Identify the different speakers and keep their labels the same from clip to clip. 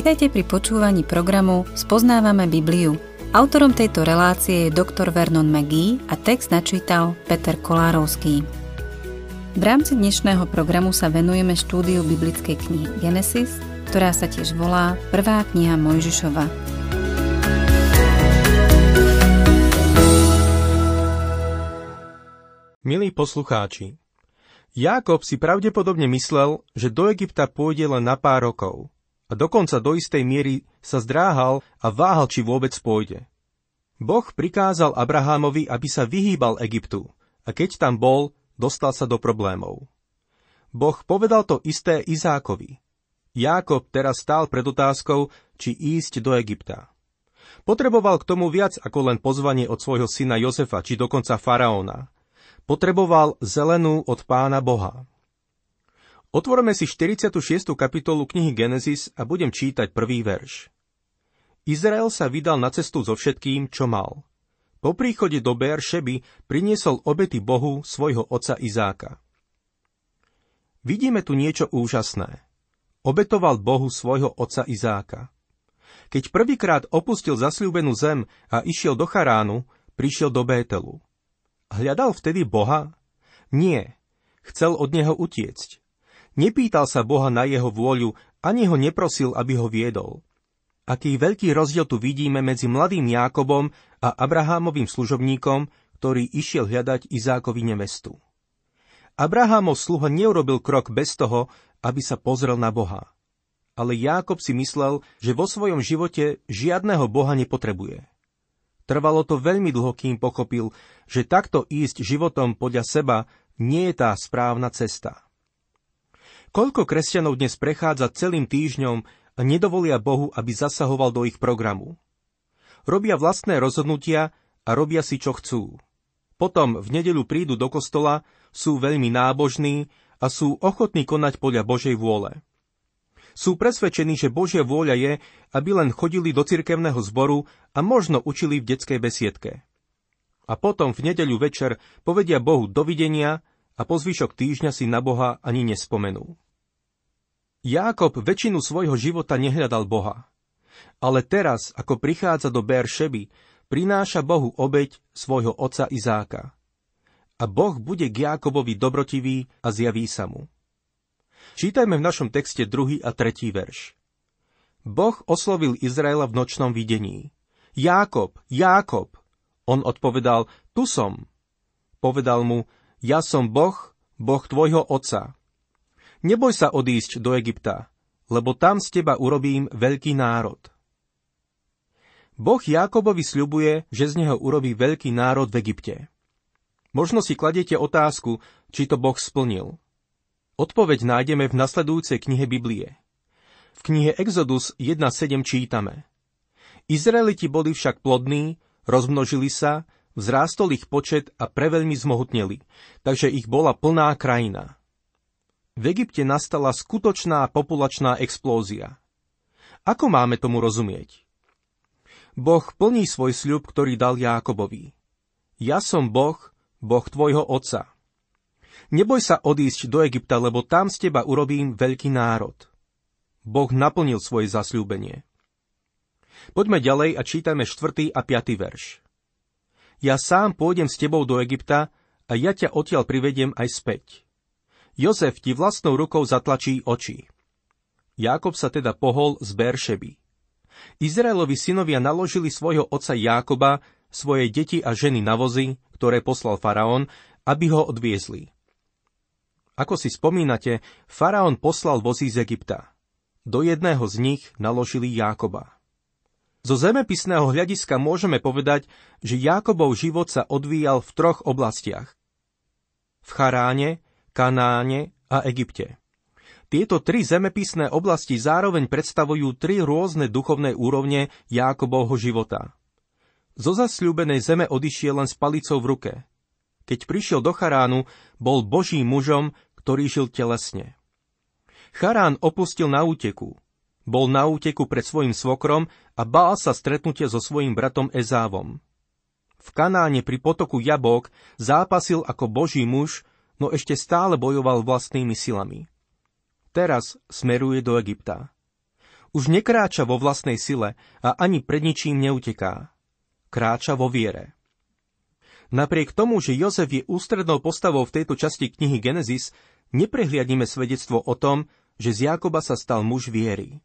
Speaker 1: Vitajte pri počúvaní programu Spoznávame Bibliu. Autorom tejto relácie je dr. Vernon McGee a text načítal Peter Kolárovský. V rámci dnešného programu sa venujeme štúdiu biblickej knihy Genesis, ktorá sa tiež volá Prvá kniha Mojžišova.
Speaker 2: Milí poslucháči, Jákob si pravdepodobne myslel, že do Egypta pôjde len na pár rokov – a dokonca do istej miery sa zdráhal a váhal, či vôbec pôjde. Boh prikázal Abrahámovi, aby sa vyhýbal Egyptu a keď tam bol, dostal sa do problémov. Boh povedal to isté Izákovi. Jákob teraz stál pred otázkou, či ísť do Egypta. Potreboval k tomu viac ako len pozvanie od svojho syna Jozefa, či dokonca faraóna. Potreboval zelenú od pána Boha. Otvorme si 46. kapitolu knihy Genesis a budem čítať prvý verš. Izrael sa vydal na cestu so všetkým, čo mal. Po príchode do Šeby priniesol obety Bohu svojho otca Izáka. Vidíme tu niečo úžasné. Obetoval Bohu svojho otca Izáka. Keď prvýkrát opustil zasľúbenú zem a išiel do Charánu, prišiel do Bételu. Hľadal vtedy Boha? Nie. Chcel od neho utiecť. Nepýtal sa Boha na jeho vôľu, ani ho neprosil, aby ho viedol. Aký veľký rozdiel tu vidíme medzi mladým Jákobom a Abrahámovým služobníkom, ktorý išiel hľadať Izákovi nevestu. Abrahámov sluha neurobil krok bez toho, aby sa pozrel na Boha. Ale Jákob si myslel, že vo svojom živote žiadného Boha nepotrebuje. Trvalo to veľmi dlho, kým pochopil, že takto ísť životom podľa seba nie je tá správna cesta. Koľko kresťanov dnes prechádza celým týždňom a nedovolia Bohu, aby zasahoval do ich programu? Robia vlastné rozhodnutia a robia si, čo chcú. Potom v nedeľu prídu do kostola, sú veľmi nábožní a sú ochotní konať podľa Božej vôle. Sú presvedčení, že Božia vôľa je, aby len chodili do cirkevného zboru a možno učili v detskej besiedke. A potom v nedeľu večer povedia Bohu dovidenia a po zvyšok týždňa si na Boha ani nespomenú. Jákob väčšinu svojho života nehľadal Boha. Ale teraz, ako prichádza do Šeby, prináša Bohu obeď svojho otca Izáka. A Boh bude k Jákobovi dobrotivý a zjaví sa mu. Čítajme v našom texte druhý a tretí verš. Boh oslovil Izraela v nočnom videní. Jákob, Jákob. On odpovedal, tu som. Povedal mu, ja som Boh, Boh tvojho otca. Neboj sa odísť do Egypta, lebo tam z teba urobím veľký národ. Boh Jákobovi sľubuje, že z neho urobí veľký národ v Egypte. Možno si kladiete otázku, či to Boh splnil. Odpoveď nájdeme v nasledujúcej knihe Biblie. V knihe Exodus 1.7 čítame. Izraeliti boli však plodní, rozmnožili sa vzrástol ich počet a preveľmi zmohutneli, takže ich bola plná krajina. V Egypte nastala skutočná populačná explózia. Ako máme tomu rozumieť? Boh plní svoj sľub, ktorý dal Jákobovi. Ja som Boh, Boh tvojho otca. Neboj sa odísť do Egypta, lebo tam z teba urobím veľký národ. Boh naplnil svoje zasľúbenie. Poďme ďalej a čítame 4. a 5. verš ja sám pôjdem s tebou do Egypta a ja ťa odtiaľ privediem aj späť. Jozef ti vlastnou rukou zatlačí oči. Jákob sa teda pohol z Beršeby. Izraelovi synovia naložili svojho otca Jákoba, svoje deti a ženy na vozy, ktoré poslal faraón, aby ho odviezli. Ako si spomínate, faraón poslal vozy z Egypta. Do jedného z nich naložili Jákoba. Zo zemepisného hľadiska môžeme povedať, že Jákobov život sa odvíjal v troch oblastiach. V Charáne, Kanáne a Egypte. Tieto tri zemepisné oblasti zároveň predstavujú tri rôzne duchovné úrovne Jákobovho života. Zo zasľúbenej zeme odišiel len s palicou v ruke. Keď prišiel do Charánu, bol božím mužom, ktorý žil telesne. Charán opustil na úteku, bol na úteku pred svojim svokrom a bál sa stretnutia so svojim bratom Ezávom. V Kanáne pri potoku Jabok zápasil ako boží muž, no ešte stále bojoval vlastnými silami. Teraz smeruje do Egypta. Už nekráča vo vlastnej sile a ani pred ničím neuteká. Kráča vo viere. Napriek tomu, že Jozef je ústrednou postavou v tejto časti knihy Genesis, neprehliadnime svedectvo o tom, že z Jákoba sa stal muž viery.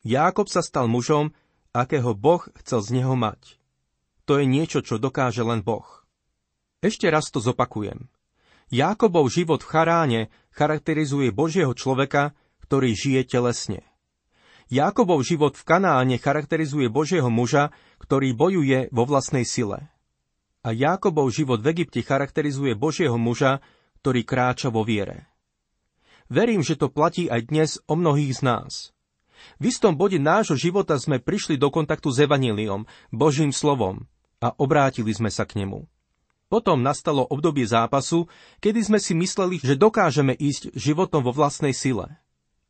Speaker 2: Jákob sa stal mužom, akého Boh chcel z neho mať. To je niečo, čo dokáže len Boh. Ešte raz to zopakujem. Jákobov život v Charáne charakterizuje Božieho človeka, ktorý žije telesne. Jákobov život v Kanáne charakterizuje Božieho muža, ktorý bojuje vo vlastnej sile. A Jákobov život v Egypte charakterizuje Božieho muža, ktorý kráča vo viere. Verím, že to platí aj dnes o mnohých z nás. V istom bode nášho života sme prišli do kontaktu s Evaníliom, Božím slovom, a obrátili sme sa k nemu. Potom nastalo obdobie zápasu, kedy sme si mysleli, že dokážeme ísť životom vo vlastnej sile.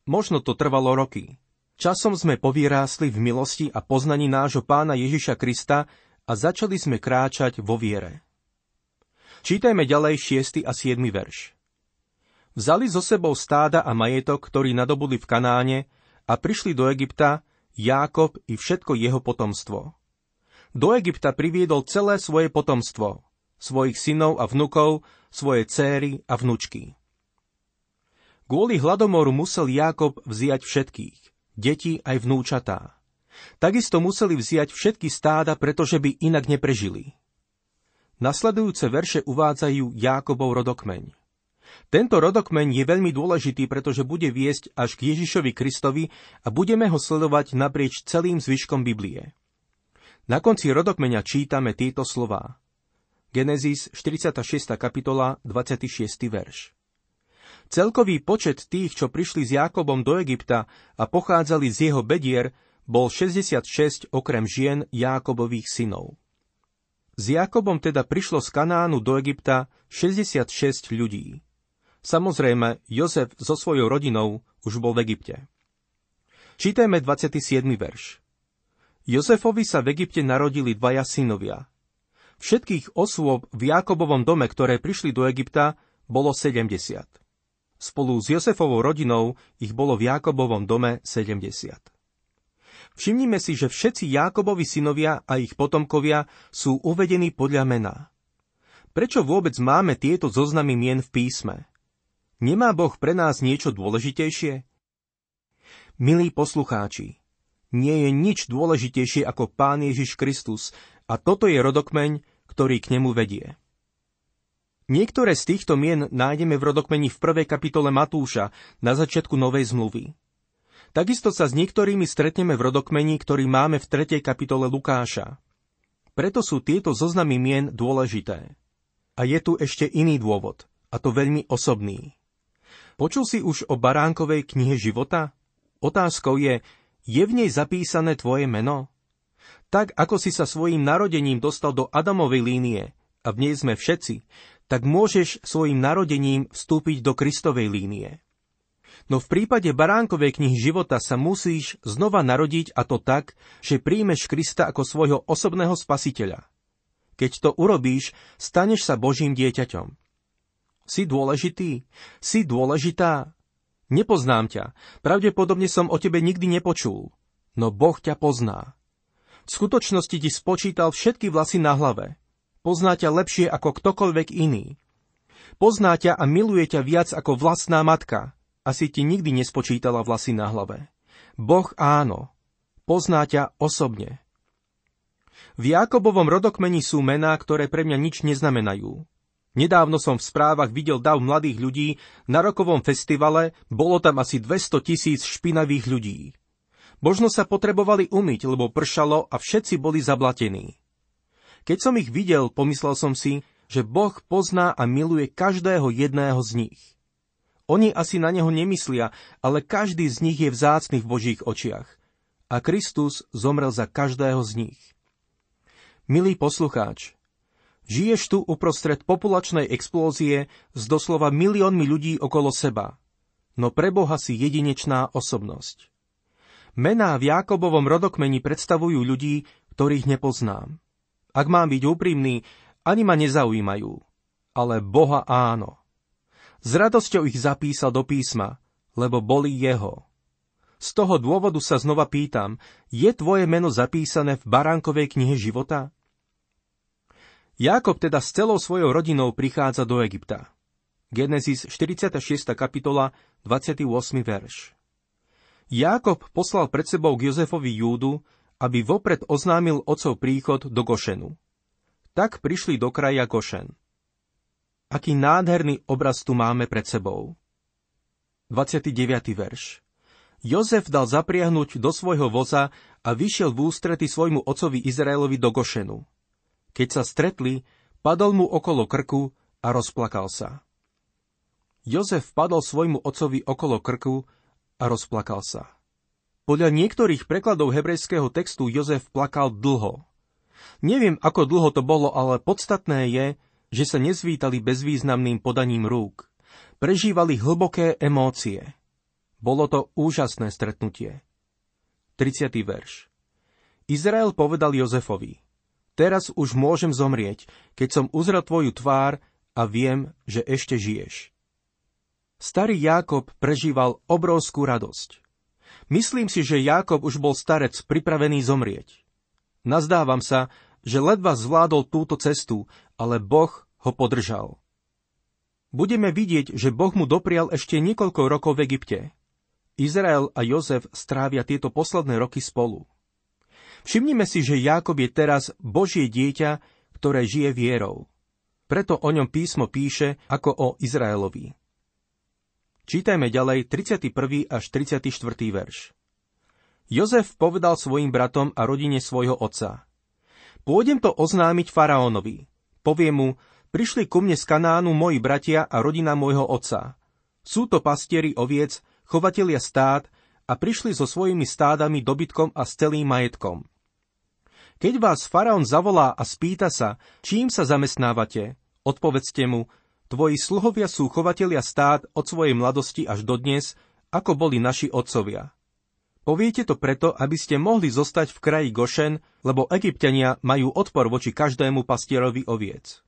Speaker 2: Možno to trvalo roky. Časom sme povýrásli v milosti a poznaní nášho pána Ježiša Krista a začali sme kráčať vo viere. Čítajme ďalej 6. a 7. verš. Vzali zo sebou stáda a majetok, ktorý nadobudli v Kanáne a prišli do Egypta Jákob i všetko jeho potomstvo. Do Egypta priviedol celé svoje potomstvo, svojich synov a vnukov, svoje céry a vnučky. Kvôli hladomoru musel Jákob vziať všetkých deti aj vnúčatá. Takisto museli vziať všetky stáda, pretože by inak neprežili. Nasledujúce verše uvádzajú Jákobov rodokmeň. Tento rodokmeň je veľmi dôležitý, pretože bude viesť až k Ježišovi Kristovi a budeme ho sledovať naprieč celým zvyškom Biblie. Na konci rodokmeňa čítame tieto slová. Genesis 46. kapitola 26. verš. Celkový počet tých, čo prišli s Jákobom do Egypta a pochádzali z jeho bedier, bol 66 okrem žien Jákobových synov. S Jákobom teda prišlo z Kanánu do Egypta 66 ľudí. Samozrejme, Jozef so svojou rodinou už bol v Egypte. Čítajme 27. verš. Jozefovi sa v Egypte narodili dvaja synovia. Všetkých osôb v Jákobovom dome, ktoré prišli do Egypta, bolo 70. Spolu s Josefovou rodinou ich bolo v Jákobovom dome 70. Všimnime si, že všetci Jákobovi synovia a ich potomkovia sú uvedení podľa mena. Prečo vôbec máme tieto zoznamy mien v písme? Nemá Boh pre nás niečo dôležitejšie? Milí poslucháči, nie je nič dôležitejšie ako Pán Ježiš Kristus a toto je rodokmeň, ktorý k nemu vedie. Niektoré z týchto mien nájdeme v rodokmeni v prvej kapitole Matúša na začiatku Novej zmluvy. Takisto sa s niektorými stretneme v rodokmeni, ktorý máme v 3. kapitole Lukáša. Preto sú tieto zoznamy mien dôležité. A je tu ešte iný dôvod, a to veľmi osobný. Počul si už o baránkovej knihe života? Otázkou je, je v nej zapísané tvoje meno? Tak ako si sa svojim narodením dostal do Adamovej línie, a v nej sme všetci, tak môžeš svojim narodením vstúpiť do Kristovej línie. No v prípade baránkovej knihy života sa musíš znova narodiť a to tak, že príjmeš Krista ako svojho osobného spasiteľa. Keď to urobíš, staneš sa Božím dieťaťom. Si dôležitý? Si dôležitá? Nepoznám ťa. Pravdepodobne som o tebe nikdy nepočul. No Boh ťa pozná. V skutočnosti ti spočítal všetky vlasy na hlave. Pozná ťa lepšie ako ktokoľvek iný. Pozná ťa a miluje ťa viac ako vlastná matka. Asi ti nikdy nespočítala vlasy na hlave. Boh áno. Pozná ťa osobne. V Jakobovom rodokmeni sú mená, ktoré pre mňa nič neznamenajú. Nedávno som v správach videl dav mladých ľudí, na rokovom festivale bolo tam asi 200 tisíc špinavých ľudí. Možno sa potrebovali umyť, lebo pršalo a všetci boli zablatení. Keď som ich videl, pomyslel som si, že Boh pozná a miluje každého jedného z nich. Oni asi na neho nemyslia, ale každý z nich je vzácný v Božích očiach. A Kristus zomrel za každého z nich. Milý poslucháč, žiješ tu uprostred populačnej explózie s doslova miliónmi ľudí okolo seba, no pre Boha si jedinečná osobnosť. Mená v Jákobovom rodokmeni predstavujú ľudí, ktorých nepoznám. Ak mám byť úprimný, ani ma nezaujímajú. Ale Boha áno. S radosťou ich zapísal do písma, lebo boli jeho. Z toho dôvodu sa znova pýtam, je tvoje meno zapísané v baránkovej knihe života? Jákob teda s celou svojou rodinou prichádza do Egypta. Genesis 46. kapitola, 28. verš. Jákob poslal pred sebou k Jozefovi Júdu, aby vopred oznámil otcov príchod do Gošenu. Tak prišli do kraja Gošen. Aký nádherný obraz tu máme pred sebou. 29. verš. Jozef dal zapriahnuť do svojho voza a vyšiel v ústrety svojmu ocovi Izraelovi do Gošenu. Keď sa stretli, padol mu okolo krku a rozplakal sa. Jozef padol svojmu ocovi okolo krku a rozplakal sa. Podľa niektorých prekladov hebrejského textu Jozef plakal dlho. Neviem, ako dlho to bolo, ale podstatné je, že sa nezvítali bezvýznamným podaním rúk. Prežívali hlboké emócie. Bolo to úžasné stretnutie. 30. verš. Izrael povedal Jozefovi, teraz už môžem zomrieť, keď som uzrel tvoju tvár a viem, že ešte žiješ. Starý Jákob prežíval obrovskú radosť. Myslím si, že Jákob už bol starec pripravený zomrieť. Nazdávam sa, že ledva zvládol túto cestu, ale Boh ho podržal. Budeme vidieť, že Boh mu doprial ešte niekoľko rokov v Egypte. Izrael a Jozef strávia tieto posledné roky spolu. Všimnime si, že Jákob je teraz Božie dieťa, ktoré žije vierou. Preto o ňom písmo píše ako o Izraelovi. Čítajme ďalej 31. až 34. verš. Jozef povedal svojim bratom a rodine svojho otca. Pôjdem to oznámiť faraónovi. Poviem mu, prišli ku mne z Kanánu moji bratia a rodina môjho otca. Sú to pastieri oviec, chovatelia stád a prišli so svojimi stádami, dobytkom a s celým majetkom. Keď vás faraón zavolá a spýta sa, čím sa zamestnávate, odpovedzte mu, tvoji sluhovia sú chovatelia stád od svojej mladosti až do dnes, ako boli naši otcovia. Poviete to preto, aby ste mohli zostať v kraji Gošen, lebo egyptiania majú odpor voči každému pastierovi oviec.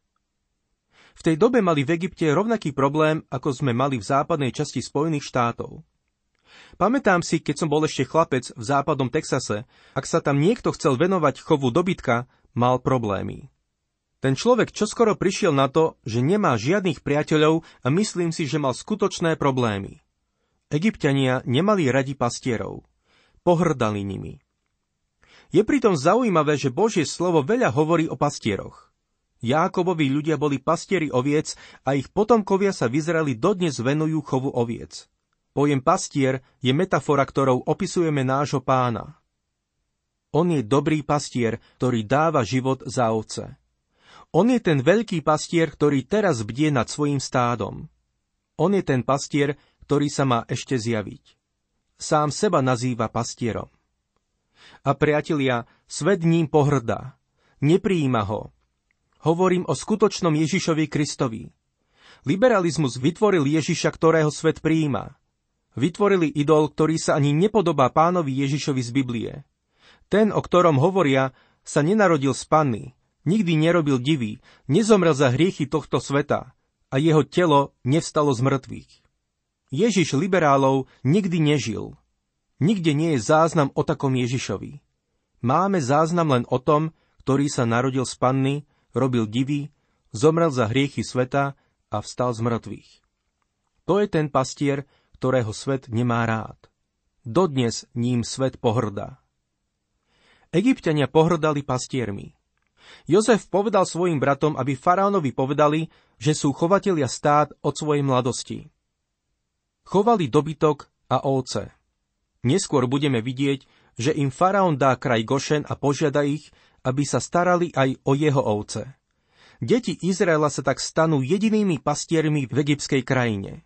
Speaker 2: V tej dobe mali v Egypte rovnaký problém, ako sme mali v západnej časti Spojených štátov. Pamätám si, keď som bol ešte chlapec v západnom Texase, ak sa tam niekto chcel venovať chovu dobytka, mal problémy. Ten človek čoskoro prišiel na to, že nemá žiadnych priateľov a myslím si, že mal skutočné problémy. Egyptiania nemali radi pastierov. Pohrdali nimi. Je pritom zaujímavé, že Božie slovo veľa hovorí o pastieroch. Jákobovi ľudia boli pastieri oviec a ich potomkovia sa vyzerali dodnes venujú chovu oviec. Pojem pastier je metafora, ktorou opisujeme nášho pána. On je dobrý pastier, ktorý dáva život za ovce. On je ten veľký pastier, ktorý teraz bdie nad svojim stádom. On je ten pastier, ktorý sa má ešte zjaviť. Sám seba nazýva pastierom. A priatelia, svet ním pohrdá. Nepríjima ho. Hovorím o skutočnom Ježišovi Kristovi. Liberalizmus vytvoril Ježiša, ktorého svet prijíma. Vytvorili idol, ktorý sa ani nepodobá pánovi Ježišovi z Biblie. Ten, o ktorom hovoria, sa nenarodil z panny, nikdy nerobil divý, nezomrel za hriechy tohto sveta a jeho telo nevstalo z mŕtvych. Ježiš liberálov nikdy nežil. Nikde nie je záznam o takom Ježišovi. Máme záznam len o tom, ktorý sa narodil z panny, robil divý, zomrel za hriechy sveta a vstal z mŕtvych. To je ten pastier, ktorého svet nemá rád. Dodnes ním svet pohrdá. Egyptiania pohrdali pastiermi. Jozef povedal svojim bratom, aby faraónovi povedali, že sú chovatelia stád od svojej mladosti. Chovali dobytok a ovce. Neskôr budeme vidieť, že im faraón dá kraj Gošen a požiada ich, aby sa starali aj o jeho ovce. Deti Izraela sa tak stanú jedinými pastiermi v egyptskej krajine.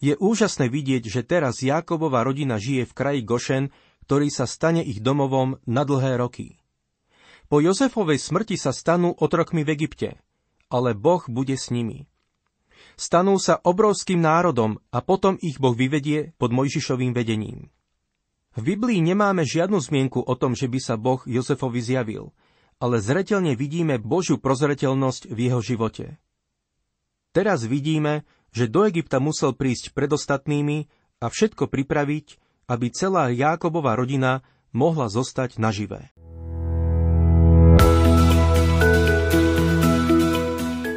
Speaker 2: Je úžasné vidieť, že teraz Jákobova rodina žije v kraji Gošen, ktorý sa stane ich domovom na dlhé roky. Po Jozefovej smrti sa stanú otrokmi v Egypte, ale Boh bude s nimi. Stanú sa obrovským národom a potom ich Boh vyvedie pod Mojžišovým vedením. V Biblii nemáme žiadnu zmienku o tom, že by sa Boh Jozefovi zjavil, ale zretelne vidíme Božiu prozreteľnosť v jeho živote. Teraz vidíme, že do Egypta musel prísť pred ostatnými a všetko pripraviť, aby celá Jákobova rodina mohla zostať naživé.